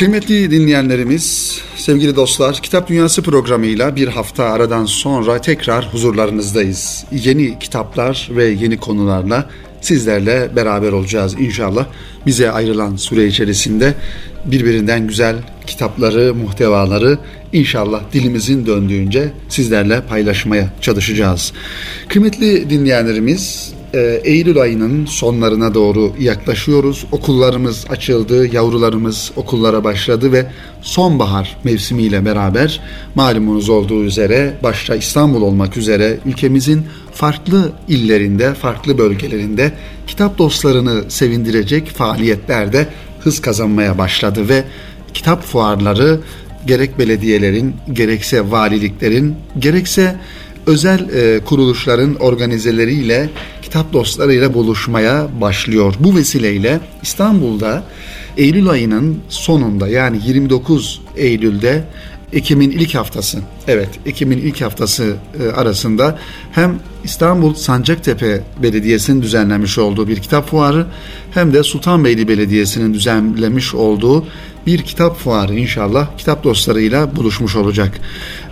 Kıymetli dinleyenlerimiz, sevgili dostlar, Kitap Dünyası programıyla bir hafta aradan sonra tekrar huzurlarınızdayız. Yeni kitaplar ve yeni konularla sizlerle beraber olacağız inşallah. Bize ayrılan süre içerisinde birbirinden güzel kitapları, muhtevaları inşallah dilimizin döndüğünce sizlerle paylaşmaya çalışacağız. Kıymetli dinleyenlerimiz, e, Eylül ayının sonlarına doğru yaklaşıyoruz. Okullarımız açıldı, yavrularımız okullara başladı ve sonbahar mevsimiyle beraber malumunuz olduğu üzere başta İstanbul olmak üzere ülkemizin farklı illerinde, farklı bölgelerinde kitap dostlarını sevindirecek faaliyetlerde hız kazanmaya başladı ve kitap fuarları gerek belediyelerin, gerekse valiliklerin, gerekse özel e, kuruluşların organizeleriyle kitap dostlarıyla buluşmaya başlıyor. Bu vesileyle İstanbul'da Eylül ayının sonunda yani 29 Eylül'de Ekim'in ilk haftası, evet Ekim'in ilk haftası e, arasında hem İstanbul Sancaktepe Belediyesi'nin düzenlemiş olduğu bir kitap fuarı hem de Sultanbeyli Belediyesi'nin düzenlemiş olduğu bir kitap fuarı inşallah kitap dostlarıyla buluşmuş olacak.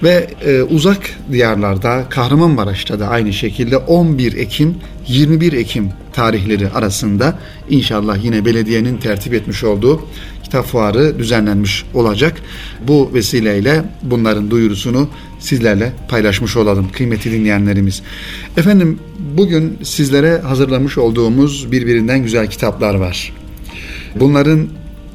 Ve e, uzak diyarlarda Kahramanmaraş'ta da aynı şekilde 11 Ekim 21 Ekim tarihleri arasında inşallah yine belediyenin tertip etmiş olduğu kitap fuarı düzenlenmiş olacak. Bu vesileyle bunların duyurusunu sizlerle paylaşmış olalım kıymetli dinleyenlerimiz. Efendim bugün sizlere hazırlamış olduğumuz birbirinden güzel kitaplar var. Bunların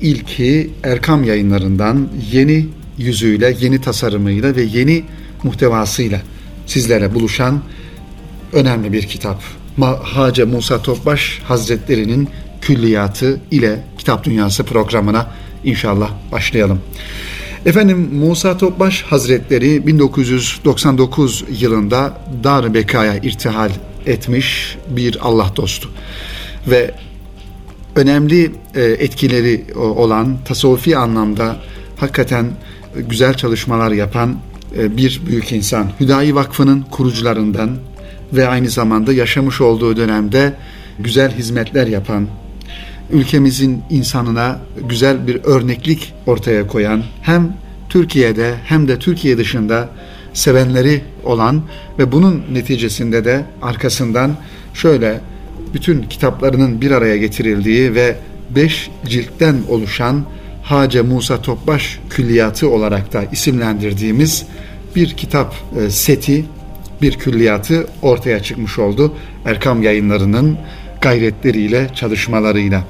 ilki Erkam yayınlarından yeni yüzüyle, yeni tasarımıyla ve yeni muhtevasıyla sizlere buluşan önemli bir kitap. Hacı Musa Topbaş Hazretleri'nin külliyatı ile Kitap Dünyası programına inşallah başlayalım. Efendim Musa Topbaş Hazretleri 1999 yılında Dar Beka'ya irtihal etmiş bir Allah dostu ve önemli e, etkileri olan tasavvufi anlamda hakikaten güzel çalışmalar yapan e, bir büyük insan. Hüdayi Vakfı'nın kurucularından ve aynı zamanda yaşamış olduğu dönemde güzel hizmetler yapan, ülkemizin insanına güzel bir örneklik ortaya koyan, hem Türkiye'de hem de Türkiye dışında sevenleri olan ve bunun neticesinde de arkasından şöyle bütün kitaplarının bir araya getirildiği ve beş ciltten oluşan Hace Musa Topbaş Külliyatı olarak da isimlendirdiğimiz bir kitap e, seti, bir külliyatı ortaya çıkmış oldu. Erkam yayınlarının gayretleriyle, çalışmalarıyla.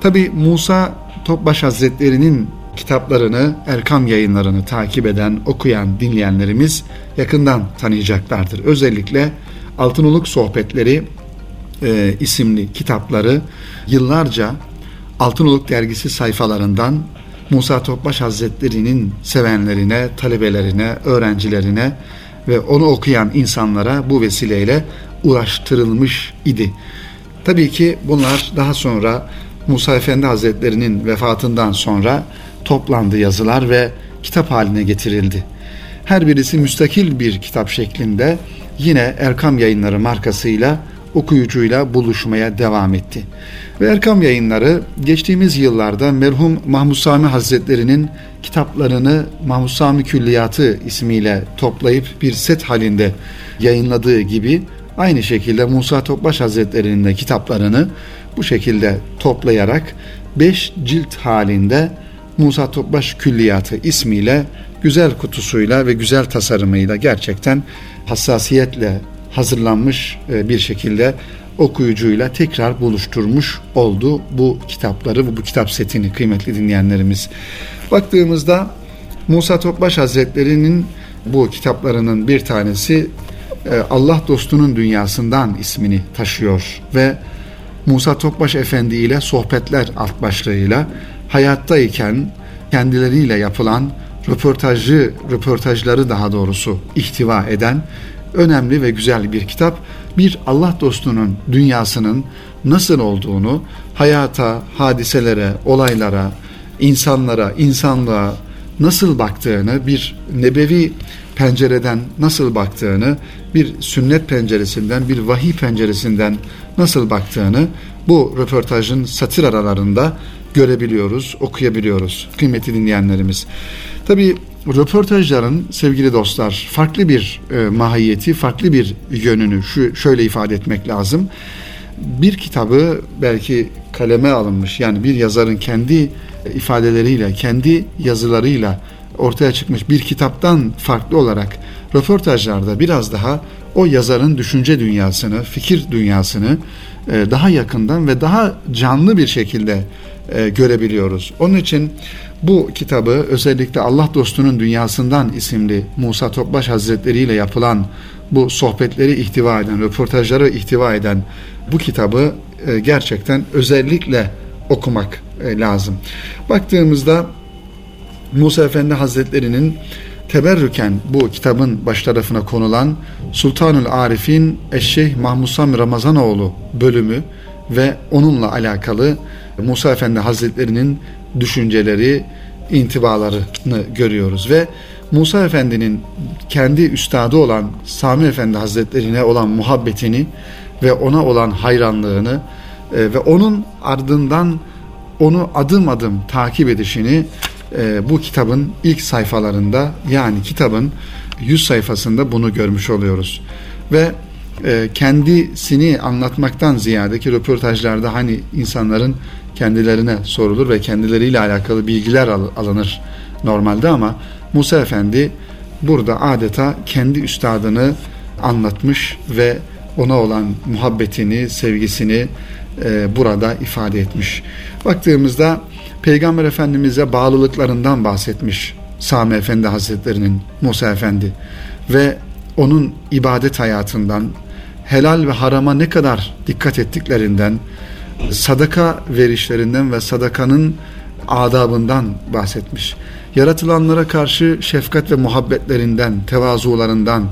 Tabi Musa Topbaş Hazretleri'nin kitaplarını, Erkam yayınlarını takip eden, okuyan dinleyenlerimiz yakından tanıyacaklardır. Özellikle Altınoluk Sohbetleri e, isimli kitapları yıllarca Altınoluk dergisi sayfalarından Musa Topbaş Hazretleri'nin sevenlerine, talebelerine, öğrencilerine ve onu okuyan insanlara bu vesileyle ulaştırılmış idi. Tabii ki bunlar daha sonra Musa Efendi Hazretleri'nin vefatından sonra toplandı yazılar ve kitap haline getirildi. Her birisi müstakil bir kitap şeklinde yine Erkam Yayınları markasıyla okuyucuyla buluşmaya devam etti. Ve Erkam Yayınları geçtiğimiz yıllarda merhum Mahmud Sami Hazretleri'nin kitaplarını Mahmud Sami Külliyatı ismiyle toplayıp bir set halinde yayınladığı gibi aynı şekilde Musa Topbaş Hazretleri'nin de kitaplarını bu şekilde toplayarak beş cilt halinde Musa Topbaş Külliyatı ismiyle güzel kutusuyla ve güzel tasarımıyla gerçekten hassasiyetle hazırlanmış e, bir şekilde okuyucuyla tekrar buluşturmuş oldu bu kitapları, bu, kitap setini kıymetli dinleyenlerimiz. Baktığımızda Musa Topbaş Hazretleri'nin bu kitaplarının bir tanesi e, Allah dostunun dünyasından ismini taşıyor ve Musa Topbaş Efendi ile sohbetler alt başlığıyla hayattayken kendileriyle yapılan röportajı, röportajları daha doğrusu ihtiva eden önemli ve güzel bir kitap. Bir Allah dostunun dünyasının nasıl olduğunu, hayata, hadiselere, olaylara, insanlara, insanlığa nasıl baktığını bir nebevi pencereden nasıl baktığını, bir sünnet penceresinden, bir vahiy penceresinden nasıl baktığını bu röportajın satır aralarında görebiliyoruz, okuyabiliyoruz kıymetli dinleyenlerimiz. Tabii röportajların sevgili dostlar farklı bir e, mahiyeti, farklı bir yönünü şu şöyle ifade etmek lazım. Bir kitabı belki kaleme alınmış yani bir yazarın kendi ifadeleriyle, kendi yazılarıyla ortaya çıkmış bir kitaptan farklı olarak röportajlarda biraz daha o yazarın düşünce dünyasını, fikir dünyasını e, daha yakından ve daha canlı bir şekilde e, görebiliyoruz. Onun için bu kitabı özellikle Allah dostunun dünyasından isimli Musa Topbaş Hazretleri ile yapılan bu sohbetleri ihtiva eden, röportajları ihtiva eden bu kitabı e, gerçekten özellikle okumak lazım. Baktığımızda Musa Efendi Hazretleri'nin teberrüken bu kitabın baş tarafına konulan Sultanül Arif'in Eşşeyh Mahmud Sami Ramazanoğlu bölümü ve onunla alakalı Musa Efendi Hazretleri'nin düşünceleri, intibalarını görüyoruz ve Musa Efendi'nin kendi üstadı olan Sami Efendi Hazretlerine olan muhabbetini ve ona olan hayranlığını e, ve onun ardından onu adım adım takip edişini e, bu kitabın ilk sayfalarında yani kitabın 100 sayfasında bunu görmüş oluyoruz. Ve e, kendisini anlatmaktan ziyade ki röportajlarda hani insanların kendilerine sorulur ve kendileriyle alakalı bilgiler al, alınır normalde ama Musa Efendi burada adeta kendi üstadını anlatmış ve ona olan muhabbetini, sevgisini e, burada ifade etmiş. Baktığımızda Peygamber Efendimiz'e bağlılıklarından bahsetmiş Sami Efendi Hazretleri'nin Musa Efendi ve onun ibadet hayatından, helal ve harama ne kadar dikkat ettiklerinden, sadaka verişlerinden ve sadakanın adabından bahsetmiş. Yaratılanlara karşı şefkat ve muhabbetlerinden, tevazularından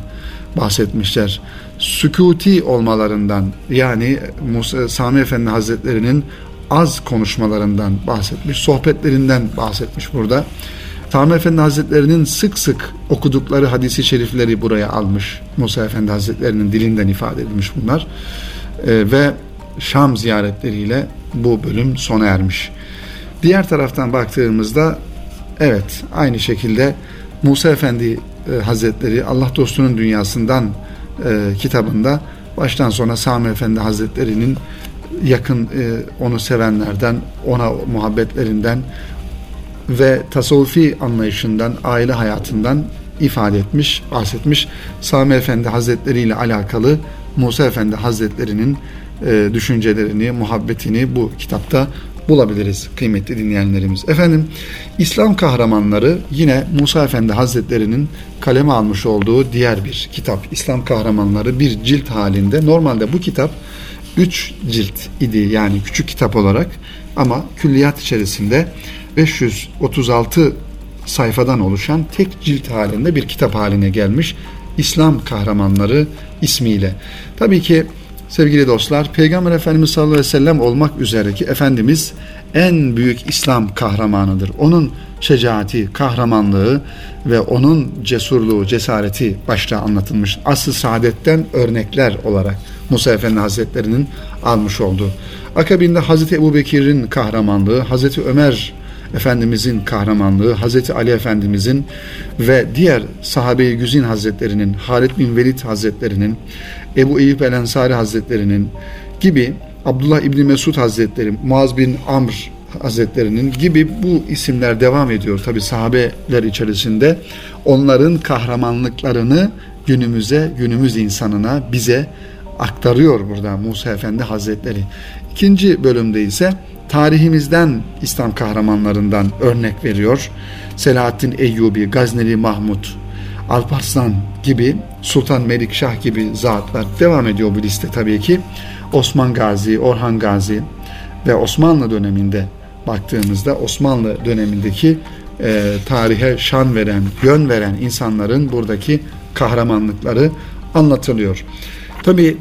bahsetmişler. Sükuti olmalarından yani Musa, Sami Efendi Hazretleri'nin az konuşmalarından bahsetmiş, sohbetlerinden bahsetmiş burada. Sami Efendi Hazretleri'nin sık sık okudukları hadisi şerifleri buraya almış. Musa Efendi Hazretleri'nin dilinden ifade edilmiş bunlar. E, ve Şam ziyaretleriyle bu bölüm sona ermiş. Diğer taraftan baktığımızda evet aynı şekilde Musa Efendi e, Hazretleri Allah dostunun dünyasından e, kitabında baştan sona Sami Efendi Hazretleri'nin yakın e, onu sevenlerden, ona muhabbetlerinden ve tasavvufi anlayışından, aile hayatından ifade etmiş, bahsetmiş. Sami Efendi Hazretleri ile alakalı Musa Efendi Hazretleri'nin e, düşüncelerini, muhabbetini bu kitapta bulabiliriz kıymetli dinleyenlerimiz. Efendim İslam kahramanları yine Musa Efendi Hazretleri'nin kaleme almış olduğu diğer bir kitap. İslam kahramanları bir cilt halinde. Normalde bu kitap 3 cilt idi yani küçük kitap olarak ama külliyat içerisinde 536 sayfadan oluşan tek cilt halinde bir kitap haline gelmiş İslam kahramanları ismiyle. Tabii ki sevgili dostlar Peygamber Efendimiz sallallahu aleyhi ve sellem olmak üzere ki Efendimiz en büyük İslam kahramanıdır. Onun şecaati, kahramanlığı ve onun cesurluğu, cesareti başta anlatılmış. Asıl saadetten örnekler olarak Musa Efendi Hazretleri'nin almış olduğu. Akabinde Hazreti Ebu Bekir'in kahramanlığı, Hazreti Ömer Efendimizin kahramanlığı, Hazreti Ali Efendimizin ve diğer sahabe-i güzin hazretlerinin, Halid bin Velid hazretlerinin, Ebu Eyyub el Ensari hazretlerinin gibi Abdullah İbni Mesud hazretleri, Muaz bin Amr hazretlerinin gibi bu isimler devam ediyor. Tabi sahabeler içerisinde onların kahramanlıklarını günümüze, günümüz insanına, bize aktarıyor burada Musa Efendi Hazretleri. İkinci bölümde ise tarihimizden İslam kahramanlarından örnek veriyor. Selahaddin Eyyubi, Gazneli Mahmud, Alparslan gibi, Sultan Melikşah gibi zatlar devam ediyor bu liste tabii ki. Osman Gazi, Orhan Gazi ve Osmanlı döneminde baktığımızda Osmanlı dönemindeki e, tarihe şan veren, yön veren insanların buradaki kahramanlıkları anlatılıyor. Tabii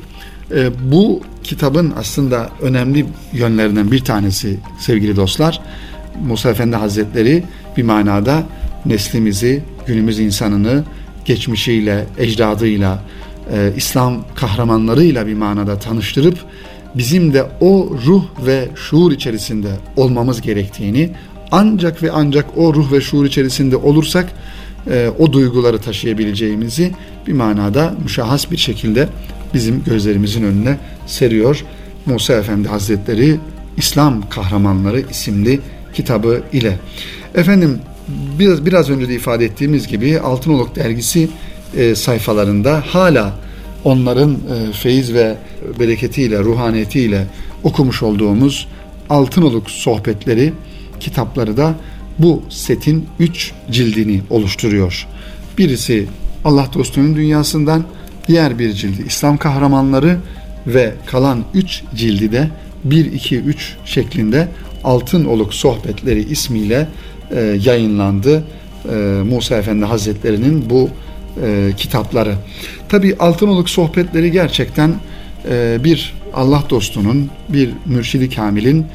e, bu kitabın aslında önemli yönlerinden bir tanesi sevgili dostlar. Musa Efendi Hazretleri bir manada neslimizi, günümüz insanını, geçmişiyle, ecdadıyla, e, İslam kahramanlarıyla bir manada tanıştırıp bizim de o ruh ve şuur içerisinde olmamız gerektiğini ancak ve ancak o ruh ve şuur içerisinde olursak e, o duyguları taşıyabileceğimizi bir manada müşahhas bir şekilde bizim gözlerimizin önüne seriyor. Musa Efendi Hazretleri İslam Kahramanları isimli kitabı ile. Efendim biraz biraz önce de ifade ettiğimiz gibi Altınoluk dergisi e, sayfalarında hala onların e, feyiz ve bereketiyle, ruhaniyetiyle okumuş olduğumuz Altınoluk sohbetleri kitapları da bu setin üç cildini oluşturuyor. Birisi Allah dostunun dünyasından, diğer bir cildi İslam kahramanları ve kalan üç cildi de 1, 2, 3 şeklinde Altın Oluk Sohbetleri ismiyle e, yayınlandı. E, Musa Efendi Hazretleri'nin bu e, kitapları. Tabi Altınoluk Sohbetleri gerçekten e, bir Allah dostunun, bir mürşidi kamilin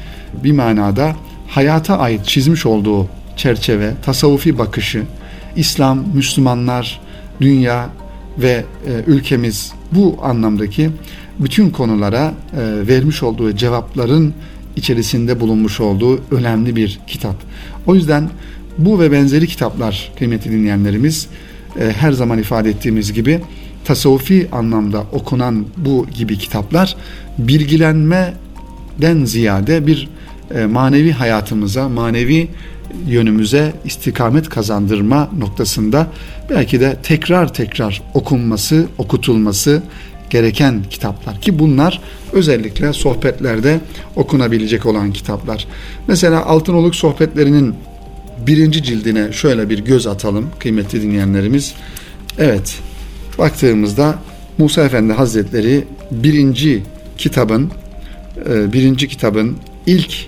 bir manada hayata ait çizmiş olduğu çerçeve, tasavvufi bakışı, İslam, Müslümanlar, dünya ve e, ülkemiz bu anlamdaki bütün konulara e, vermiş olduğu cevapların içerisinde bulunmuş olduğu önemli bir kitap. O yüzden bu ve benzeri kitaplar kıymetli dinleyenlerimiz e, her zaman ifade ettiğimiz gibi tasavvufi anlamda okunan bu gibi kitaplar bilgilenmeden ziyade bir e, manevi hayatımıza, manevi yönümüze istikamet kazandırma noktasında belki de tekrar tekrar okunması, okutulması gereken kitaplar ki bunlar özellikle sohbetlerde okunabilecek olan kitaplar. Mesela Altınoluk sohbetlerinin birinci cildine şöyle bir göz atalım kıymetli dinleyenlerimiz. Evet baktığımızda Musa Efendi Hazretleri birinci kitabın e, birinci kitabın ilk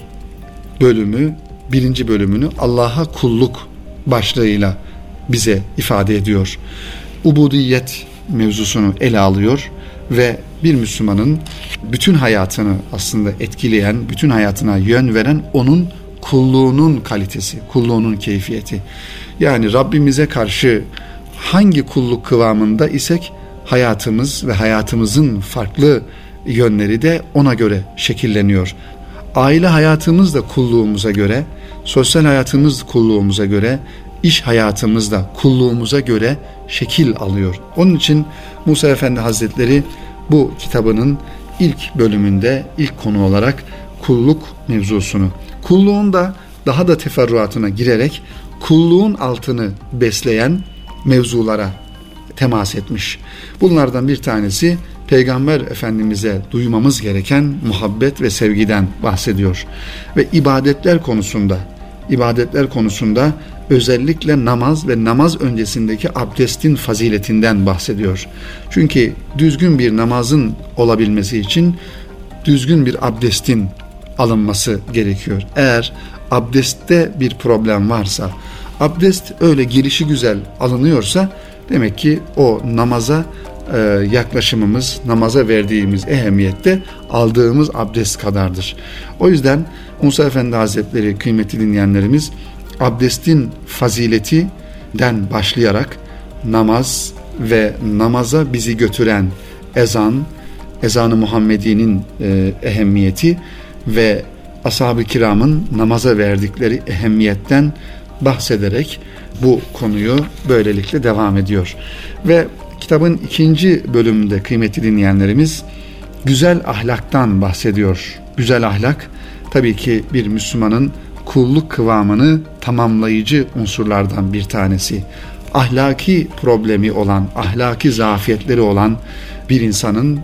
bölümü birinci bölümünü Allah'a kulluk başlığıyla bize ifade ediyor. Ubudiyet mevzusunu ele alıyor ve bir Müslümanın bütün hayatını aslında etkileyen, bütün hayatına yön veren onun kulluğunun kalitesi, kulluğunun keyfiyeti. Yani Rabbimize karşı hangi kulluk kıvamında isek hayatımız ve hayatımızın farklı yönleri de ona göre şekilleniyor. Aile hayatımız da kulluğumuza göre, sosyal hayatımız kulluğumuza göre, iş hayatımızda kulluğumuza göre şekil alıyor. Onun için Musa Efendi Hazretleri bu kitabının ilk bölümünde ilk konu olarak kulluk mevzusunu, kulluğun da daha da teferruatına girerek kulluğun altını besleyen mevzulara temas etmiş. Bunlardan bir tanesi Peygamber Efendimiz'e duymamız gereken muhabbet ve sevgiden bahsediyor. Ve ibadetler konusunda, ibadetler konusunda özellikle namaz ve namaz öncesindeki abdestin faziletinden bahsediyor. Çünkü düzgün bir namazın olabilmesi için düzgün bir abdestin alınması gerekiyor. Eğer abdestte bir problem varsa, abdest öyle girişi güzel alınıyorsa demek ki o namaza e, yaklaşımımız, namaza verdiğimiz ehemmiyette aldığımız abdest kadardır. O yüzden Musa Efendi Hazretleri kıymetli dinleyenlerimiz abdestin faziletinden başlayarak namaz ve namaza bizi götüren ezan, ezanı Muhammedi'nin e, ehemmiyeti ve ashab-ı kiramın namaza verdikleri ehemmiyetten bahsederek bu konuyu böylelikle devam ediyor. Ve kitabın ikinci bölümünde kıymetli dinleyenlerimiz güzel ahlaktan bahsediyor. Güzel ahlak tabii ki bir Müslümanın kulluk kıvamını tamamlayıcı unsurlardan bir tanesi. Ahlaki problemi olan, ahlaki zafiyetleri olan bir insanın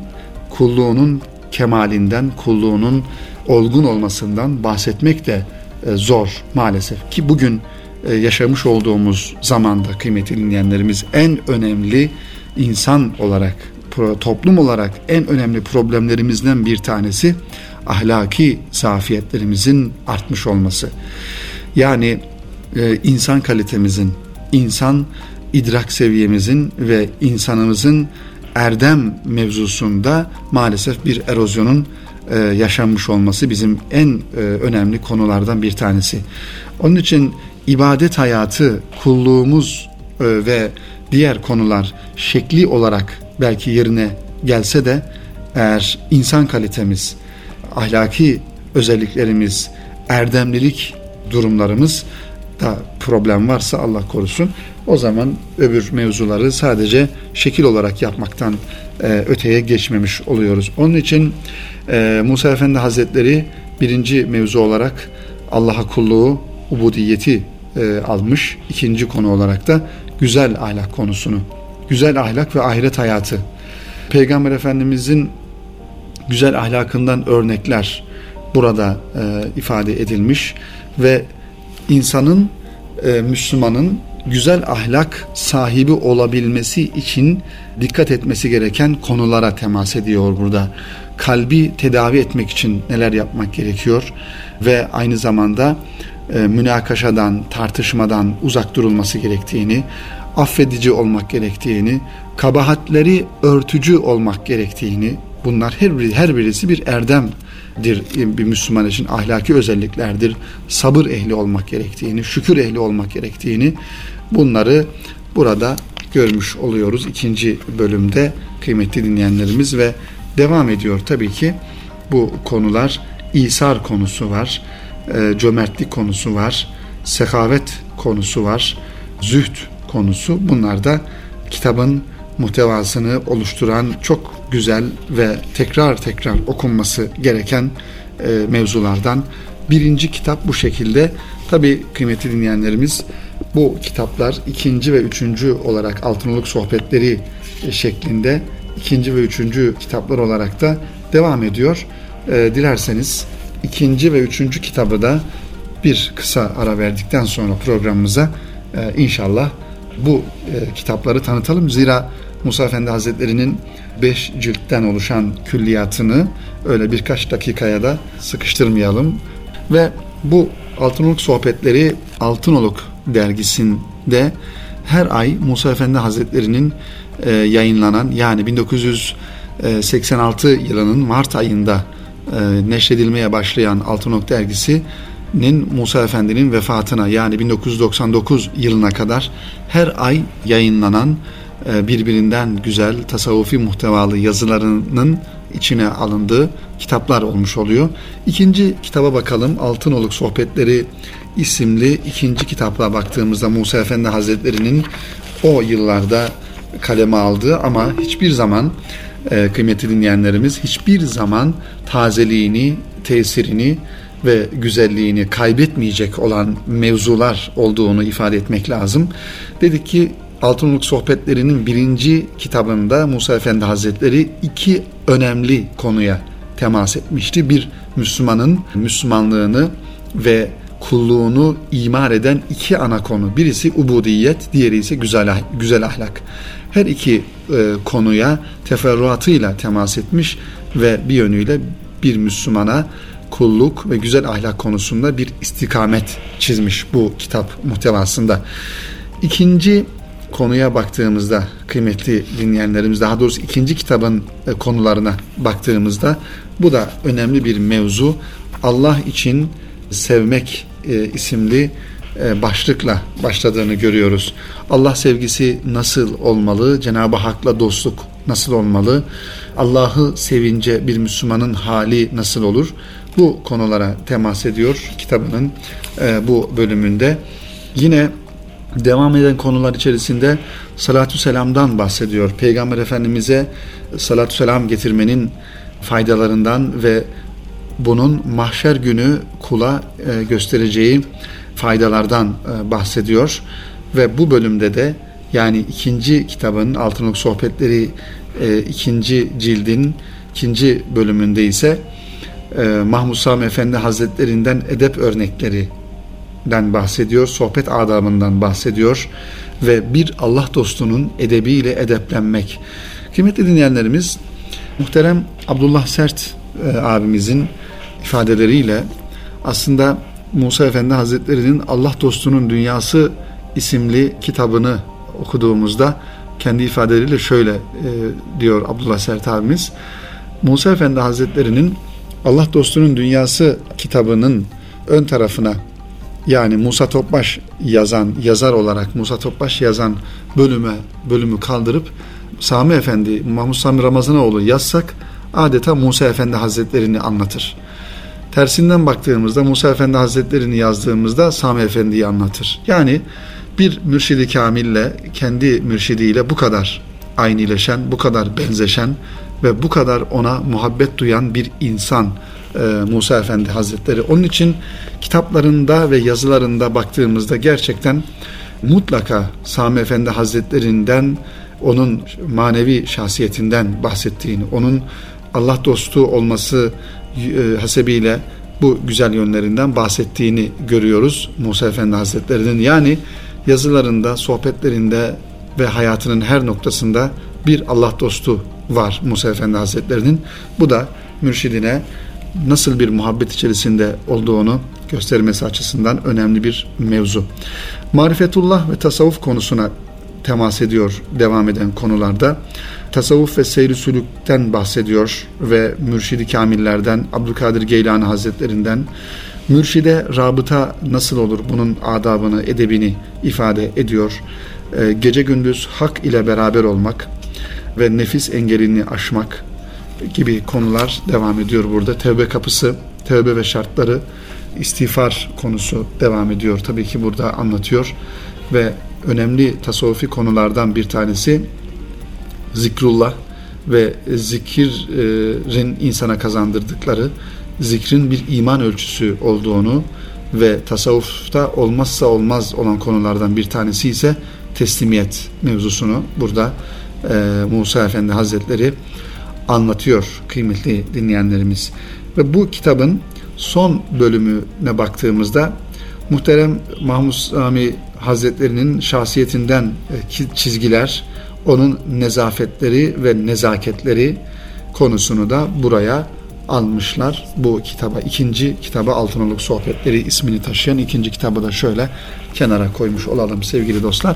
kulluğunun kemalinden, kulluğunun olgun olmasından bahsetmek de e, zor maalesef. Ki bugün e, yaşamış olduğumuz zamanda kıymetli dinleyenlerimiz en önemli insan olarak, toplum olarak en önemli problemlerimizden bir tanesi ahlaki zafiyetlerimizin artmış olması. Yani e, insan kalitemizin, insan idrak seviyemizin ve insanımızın erdem mevzusunda maalesef bir erozyonun e, yaşanmış olması bizim en e, önemli konulardan bir tanesi. Onun için ibadet hayatı, kulluğumuz e, ve diğer konular şekli olarak belki yerine gelse de eğer insan kalitemiz, ahlaki özelliklerimiz, erdemlilik durumlarımız da problem varsa Allah korusun o zaman öbür mevzuları sadece şekil olarak yapmaktan e, öteye geçmemiş oluyoruz. Onun için e, Musa Efendi Hazretleri birinci mevzu olarak Allah'a kulluğu, ubudiyeti e, almış. İkinci konu olarak da güzel ahlak konusunu. Güzel ahlak ve ahiret hayatı. Peygamber Efendimizin güzel ahlakından örnekler burada e, ifade edilmiş ve insanın, e, Müslümanın güzel ahlak sahibi olabilmesi için dikkat etmesi gereken konulara temas ediyor burada. Kalbi tedavi etmek için neler yapmak gerekiyor ve aynı zamanda e, münakaşadan, tartışmadan uzak durulması gerektiğini, affedici olmak gerektiğini, kabahatleri örtücü olmak gerektiğini, bunlar her, biri, her birisi bir erdemdir bir Müslüman için ahlaki özelliklerdir. Sabır ehli olmak gerektiğini, şükür ehli olmak gerektiğini bunları burada görmüş oluyoruz ikinci bölümde kıymetli dinleyenlerimiz ve devam ediyor tabii ki bu konular İsar konusu var, e, cömertlik konusu var, sehavet konusu var, zühd konusu. Bunlar da kitabın muhtevasını oluşturan çok güzel ve tekrar tekrar okunması gereken e, mevzulardan. Birinci kitap bu şekilde. Tabi kıymetli dinleyenlerimiz bu kitaplar ikinci ve üçüncü olarak Altınoluk Sohbetleri şeklinde ikinci ve üçüncü kitaplar olarak da devam ediyor. E, dilerseniz ikinci ve üçüncü kitabı da bir kısa ara verdikten sonra programımıza e, inşallah bu e, kitapları tanıtalım. Zira Musa Efendi Hazretleri'nin beş ciltten oluşan külliyatını öyle birkaç dakikaya da sıkıştırmayalım. Ve bu Altınoluk Sohbetleri Altınoluk dergisinde her ay Musa Efendi Hazretleri'nin e, yayınlanan yani 1986 yılının Mart ayında e, neşredilmeye başlayan Altınoluk dergisinin Musa Efendi'nin vefatına yani 1999 yılına kadar her ay yayınlanan birbirinden güzel tasavvufi muhtevalı yazılarının içine alındığı kitaplar olmuş oluyor. İkinci kitaba bakalım. Altınoluk Sohbetleri isimli ikinci kitapla baktığımızda Musa Efendi Hazretleri'nin o yıllarda kaleme aldığı ama hiçbir zaman e, kıymetli dinleyenlerimiz hiçbir zaman tazeliğini, tesirini ve güzelliğini kaybetmeyecek olan mevzular olduğunu ifade etmek lazım. Dedik ki Altınoluk Sohbetleri'nin birinci kitabında Musa Efendi Hazretleri iki önemli konuya temas etmişti. Bir Müslümanın Müslümanlığını ve kulluğunu imar eden iki ana konu. Birisi ubudiyet, diğeri ise güzel, güzel ahlak. Her iki e, konuya teferruatıyla temas etmiş ve bir yönüyle bir Müslümana kulluk ve güzel ahlak konusunda bir istikamet çizmiş bu kitap muhtevasında. İkinci konuya baktığımızda kıymetli dinleyenlerimiz daha doğrusu ikinci kitabın e, konularına baktığımızda bu da önemli bir mevzu. Allah için sevmek e, isimli e, başlıkla başladığını görüyoruz. Allah sevgisi nasıl olmalı? Cenab-ı Hak'la dostluk nasıl olmalı? Allah'ı sevince bir Müslümanın hali nasıl olur? Bu konulara temas ediyor kitabının bu bölümünde. Yine devam eden konular içerisinde salatü selamdan bahsediyor. Peygamber Efendimiz'e salatü selam getirmenin faydalarından ve bunun mahşer günü kula e, göstereceği faydalardan e, bahsediyor ve bu bölümde de yani ikinci kitabın Altınok Sohbetleri e, ikinci cildin ikinci bölümünde ise Mahmud Sami Efendi Hazretlerinden edep örneklerinden bahsediyor, sohbet adabından bahsediyor ve bir Allah dostunun edebiyle edeplenmek. Kıymetli dinleyenlerimiz, muhterem Abdullah Sert abimizin ifadeleriyle aslında Musa Efendi Hazretleri'nin Allah Dostunun Dünyası isimli kitabını okuduğumuzda kendi ifadeleriyle şöyle e, diyor Abdullah Sert abimiz. Musa Efendi Hazretleri'nin Allah Dostunun Dünyası kitabının ön tarafına yani Musa Topbaş yazan yazar olarak Musa Topbaş yazan bölüme bölümü kaldırıp Sami Efendi Mahmut Sami Ramazanoğlu yazsak adeta Musa Efendi Hazretlerini anlatır. Tersinden baktığımızda Musa Efendi Hazretlerini yazdığımızda Sami Efendi'yi anlatır. Yani bir mürşidi kamille kendi mürşidiyle bu kadar aynileşen, bu kadar benzeşen ve bu kadar ona muhabbet duyan bir insan e, Musa Efendi Hazretleri. Onun için kitaplarında ve yazılarında baktığımızda gerçekten mutlaka Sami Efendi Hazretlerinden onun manevi şahsiyetinden bahsettiğini, onun Allah dostu olması e, hasebiyle bu güzel yönlerinden bahsettiğini görüyoruz Musa Efendi Hazretleri'nin. Yani yazılarında, sohbetlerinde ve hayatının her noktasında bir Allah dostu var Musa Efendi Hazretleri'nin. Bu da mürşidine nasıl bir muhabbet içerisinde olduğunu göstermesi açısından önemli bir mevzu. Marifetullah ve tasavvuf konusuna temas ediyor devam eden konularda. Tasavvuf ve seyri sülükten bahsediyor ve mürşidi kamillerden, Abdülkadir Geylani Hazretlerinden, mürşide rabıta nasıl olur bunun adabını, edebini ifade ediyor. Ee, gece gündüz hak ile beraber olmak ve nefis engelini aşmak gibi konular devam ediyor burada. Tevbe kapısı, tevbe ve şartları, istiğfar konusu devam ediyor. Tabii ki burada anlatıyor ve önemli tasavvufi konulardan bir tanesi zikrullah ve zikirin insana kazandırdıkları zikrin bir iman ölçüsü olduğunu ve tasavvufta olmazsa olmaz olan konulardan bir tanesi ise teslimiyet mevzusunu burada e, Musa Efendi Hazretleri anlatıyor kıymetli dinleyenlerimiz. Ve bu kitabın son bölümüne baktığımızda muhterem Mahmud Sami Hazretlerinin şahsiyetinden e, çizgiler, onun nezafetleri ve nezaketleri konusunu da buraya almışlar. Bu kitaba, ikinci kitaba Altınoluk Sohbetleri ismini taşıyan ikinci kitabı da şöyle kenara koymuş olalım sevgili dostlar.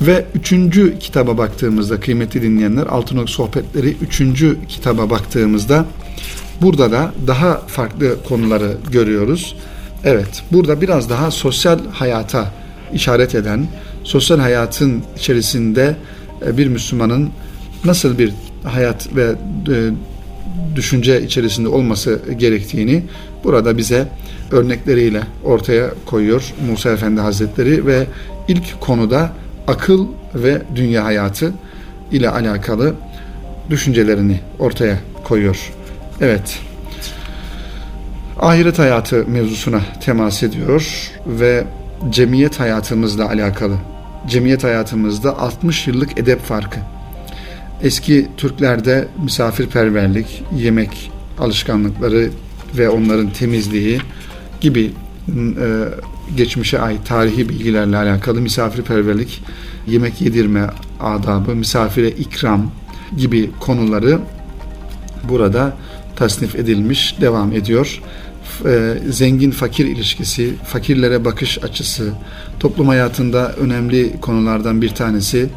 Ve üçüncü kitaba baktığımızda kıymetli dinleyenler Altınoluk Sohbetleri üçüncü kitaba baktığımızda burada da daha farklı konuları görüyoruz. Evet burada biraz daha sosyal hayata işaret eden, sosyal hayatın içerisinde e, bir Müslümanın nasıl bir hayat ve e, düşünce içerisinde olması gerektiğini burada bize örnekleriyle ortaya koyuyor Musa Efendi Hazretleri ve ilk konuda akıl ve dünya hayatı ile alakalı düşüncelerini ortaya koyuyor. Evet. Ahiret hayatı mevzusuna temas ediyor ve cemiyet hayatımızla alakalı. Cemiyet hayatımızda 60 yıllık edep farkı. Eski Türklerde misafirperverlik, yemek alışkanlıkları ve onların temizliği gibi e, geçmişe ait tarihi bilgilerle alakalı misafirperverlik, yemek yedirme adabı, misafire ikram gibi konuları burada tasnif edilmiş, devam ediyor. E, zengin fakir ilişkisi, fakirlere bakış açısı, toplum hayatında önemli konulardan bir tanesi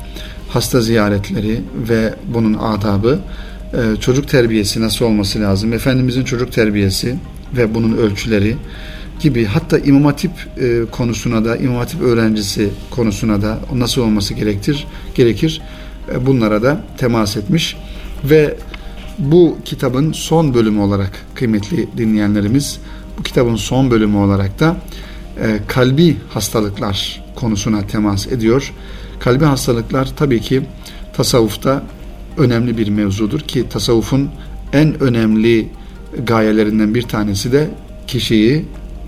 hasta ziyaretleri ve bunun adabı, e, çocuk terbiyesi nasıl olması lazım, Efendimizin çocuk terbiyesi ve bunun ölçüleri gibi hatta İmam Hatip e, konusuna da İmam Hatip öğrencisi konusuna da nasıl olması gerektir gerekir bunlara da temas etmiş ve bu kitabın son bölümü olarak kıymetli dinleyenlerimiz bu kitabın son bölümü olarak da e, kalbi hastalıklar konusuna temas ediyor. Kalbi hastalıklar tabii ki tasavvufta önemli bir mevzudur ki tasavvufun en önemli gayelerinden bir tanesi de kişiyi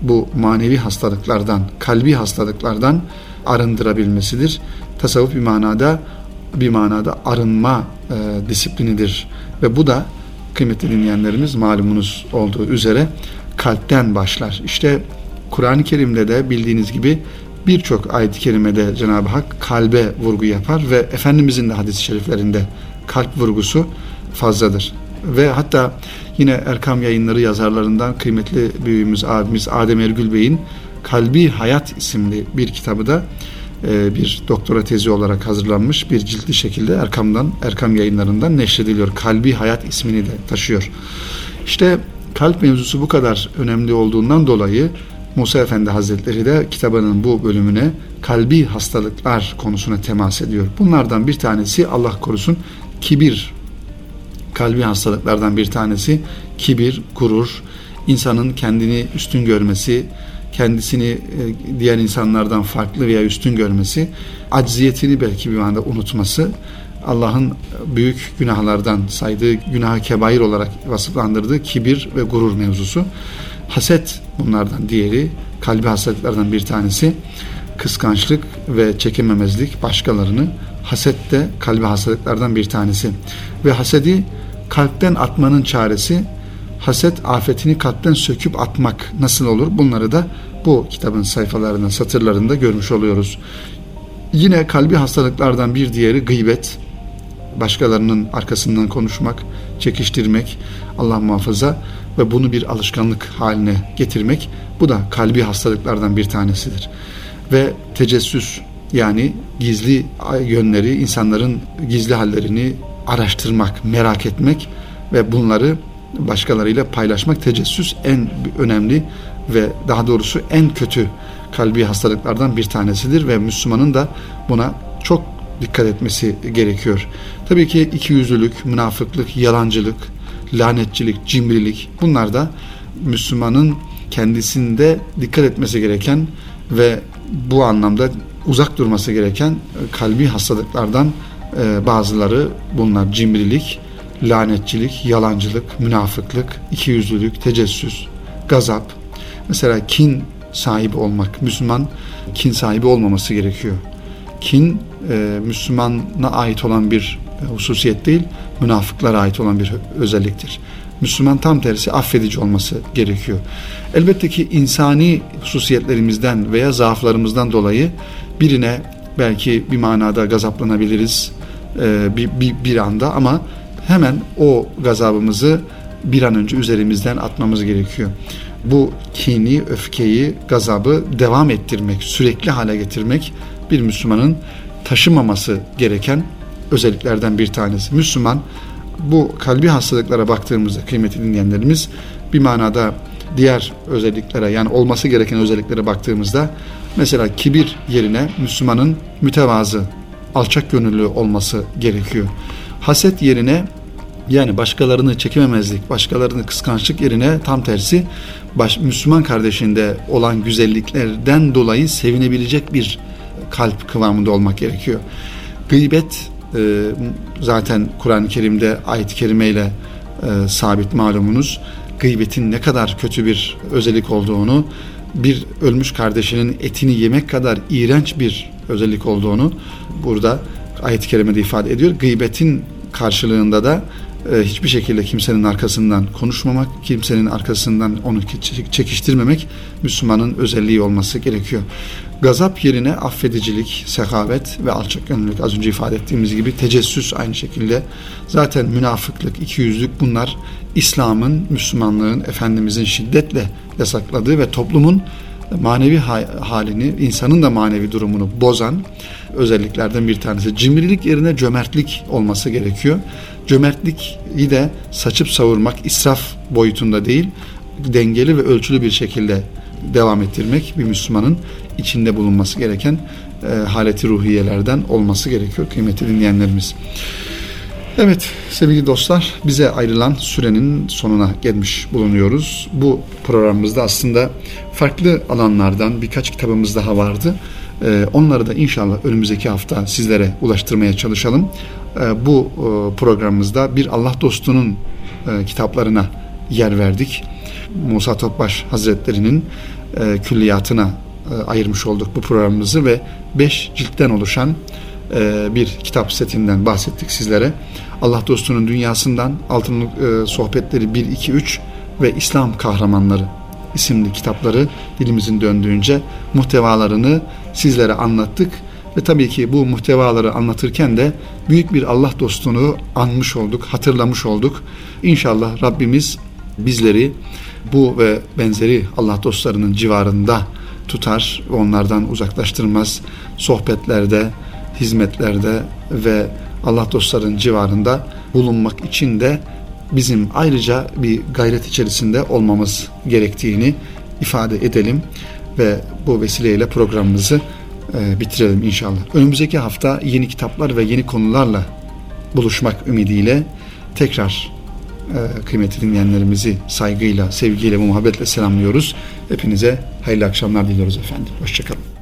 bu manevi hastalıklardan, kalbi hastalıklardan arındırabilmesidir. Tasavvuf bir manada bir manada arınma e, disiplinidir ve bu da kıymetli dinleyenlerimiz malumunuz olduğu üzere kalpten başlar. İşte Kur'an-ı Kerim'de de bildiğiniz gibi birçok ayet-i kerimede Cenab-ı Hak kalbe vurgu yapar ve Efendimizin de hadis-i şeriflerinde kalp vurgusu fazladır. Ve hatta yine Erkam yayınları yazarlarından kıymetli büyüğümüz abimiz Adem Ergül Bey'in Kalbi Hayat isimli bir kitabı da e, bir doktora tezi olarak hazırlanmış bir ciltli şekilde Erkam'dan, Erkam yayınlarından neşrediliyor. Kalbi Hayat ismini de taşıyor. İşte kalp mevzusu bu kadar önemli olduğundan dolayı Musa Efendi Hazretleri de kitabının bu bölümüne kalbi hastalıklar konusuna temas ediyor. Bunlardan bir tanesi Allah korusun kibir. Kalbi hastalıklardan bir tanesi kibir, gurur, insanın kendini üstün görmesi, kendisini e, diğer insanlardan farklı veya üstün görmesi, acziyetini belki bir anda unutması, Allah'ın büyük günahlardan saydığı günah kebair olarak vasıflandırdığı kibir ve gurur mevzusu. Haset bunlardan diğeri, kalbi hastalıklardan bir tanesi. Kıskançlık ve çekememezlik başkalarını, haset de kalbi hastalıklardan bir tanesi. Ve hasedi kalpten atmanın çaresi, haset afetini kalpten söküp atmak nasıl olur? Bunları da bu kitabın sayfalarında, satırlarında görmüş oluyoruz. Yine kalbi hastalıklardan bir diğeri gıybet başkalarının arkasından konuşmak, çekiştirmek, Allah muhafaza ve bunu bir alışkanlık haline getirmek bu da kalbi hastalıklardan bir tanesidir. Ve tecessüs yani gizli yönleri, insanların gizli hallerini araştırmak, merak etmek ve bunları başkalarıyla paylaşmak tecessüs en önemli ve daha doğrusu en kötü kalbi hastalıklardan bir tanesidir ve Müslümanın da buna çok dikkat etmesi gerekiyor. Tabii ki ikiyüzlülük, münafıklık, yalancılık, lanetçilik, cimrilik bunlar da Müslümanın kendisinde dikkat etmesi gereken ve bu anlamda uzak durması gereken kalbi hastalıklardan e, bazıları bunlar cimrilik, lanetçilik, yalancılık, münafıklık, ikiyüzlülük, tecessüs, gazap. Mesela kin sahibi olmak. Müslüman kin sahibi olmaması gerekiyor. Kin e, Müslümana ait olan bir hususiyet değil, münafıklara ait olan bir özelliktir. Müslüman tam tersi affedici olması gerekiyor. Elbette ki insani hususiyetlerimizden veya zaaflarımızdan dolayı birine belki bir manada gazaplanabiliriz e, bir, bir, bir anda ama hemen o gazabımızı bir an önce üzerimizden atmamız gerekiyor. Bu kini, öfkeyi, gazabı devam ettirmek, sürekli hale getirmek bir Müslümanın taşımaması gereken özelliklerden bir tanesi. Müslüman bu kalbi hastalıklara baktığımızda kıymetli dinleyenlerimiz bir manada diğer özelliklere yani olması gereken özelliklere baktığımızda mesela kibir yerine Müslümanın mütevazı, alçak gönüllü olması gerekiyor. Haset yerine yani başkalarını çekememezlik, başkalarını kıskançlık yerine tam tersi baş, Müslüman kardeşinde olan güzelliklerden dolayı sevinebilecek bir kalp kıvamında olmak gerekiyor. Gıybet e, zaten Kur'an-ı Kerim'de ayet-i kerimeyle e, sabit malumunuz. Gıybetin ne kadar kötü bir özellik olduğunu, bir ölmüş kardeşinin etini yemek kadar iğrenç bir özellik olduğunu burada ayet-i kerimede ifade ediyor. Gıybetin karşılığında da e, hiçbir şekilde kimsenin arkasından konuşmamak, kimsenin arkasından onu çekiştirmemek Müslümanın özelliği olması gerekiyor. Gazap yerine affedicilik, sehavet ve alçak gönüllülük az önce ifade ettiğimiz gibi tecessüs aynı şekilde. Zaten münafıklık, ikiyüzlük bunlar İslam'ın, Müslümanlığın, Efendimizin şiddetle yasakladığı ve toplumun manevi halini, insanın da manevi durumunu bozan özelliklerden bir tanesi. Cimrilik yerine cömertlik olması gerekiyor. Cömertlik de saçıp savurmak, israf boyutunda değil, dengeli ve ölçülü bir şekilde devam ettirmek bir Müslümanın içinde bulunması gereken e, haleti ruhiyelerden olması gerekiyor kıymetli dinleyenlerimiz. Evet sevgili dostlar bize ayrılan sürenin sonuna gelmiş bulunuyoruz. Bu programımızda aslında farklı alanlardan birkaç kitabımız daha vardı. Ee, onları da inşallah önümüzdeki hafta sizlere ulaştırmaya çalışalım. Ee, bu e, programımızda bir Allah dostunun e, kitaplarına yer verdik. Musa Topbaş Hazretleri'nin e, külliyatına ayırmış olduk bu programımızı ve beş ciltten oluşan bir kitap setinden bahsettik sizlere. Allah dostunun dünyasından altın sohbetleri 1, 2, 3 ve İslam kahramanları isimli kitapları dilimizin döndüğünce muhtevalarını sizlere anlattık ve tabii ki bu muhtevaları anlatırken de büyük bir Allah dostunu anmış olduk, hatırlamış olduk. İnşallah Rabbimiz bizleri bu ve benzeri Allah dostlarının civarında tutar, onlardan uzaklaştırmaz. Sohbetlerde, hizmetlerde ve Allah dostlarının civarında bulunmak için de bizim ayrıca bir gayret içerisinde olmamız gerektiğini ifade edelim ve bu vesileyle programımızı e, bitirelim inşallah. Önümüzdeki hafta yeni kitaplar ve yeni konularla buluşmak ümidiyle tekrar e, kıymetli dinleyenlerimizi saygıyla, sevgiyle, muhabbetle selamlıyoruz. Hepinize hayırlı akşamlar diliyoruz efendim. Hoşçakalın.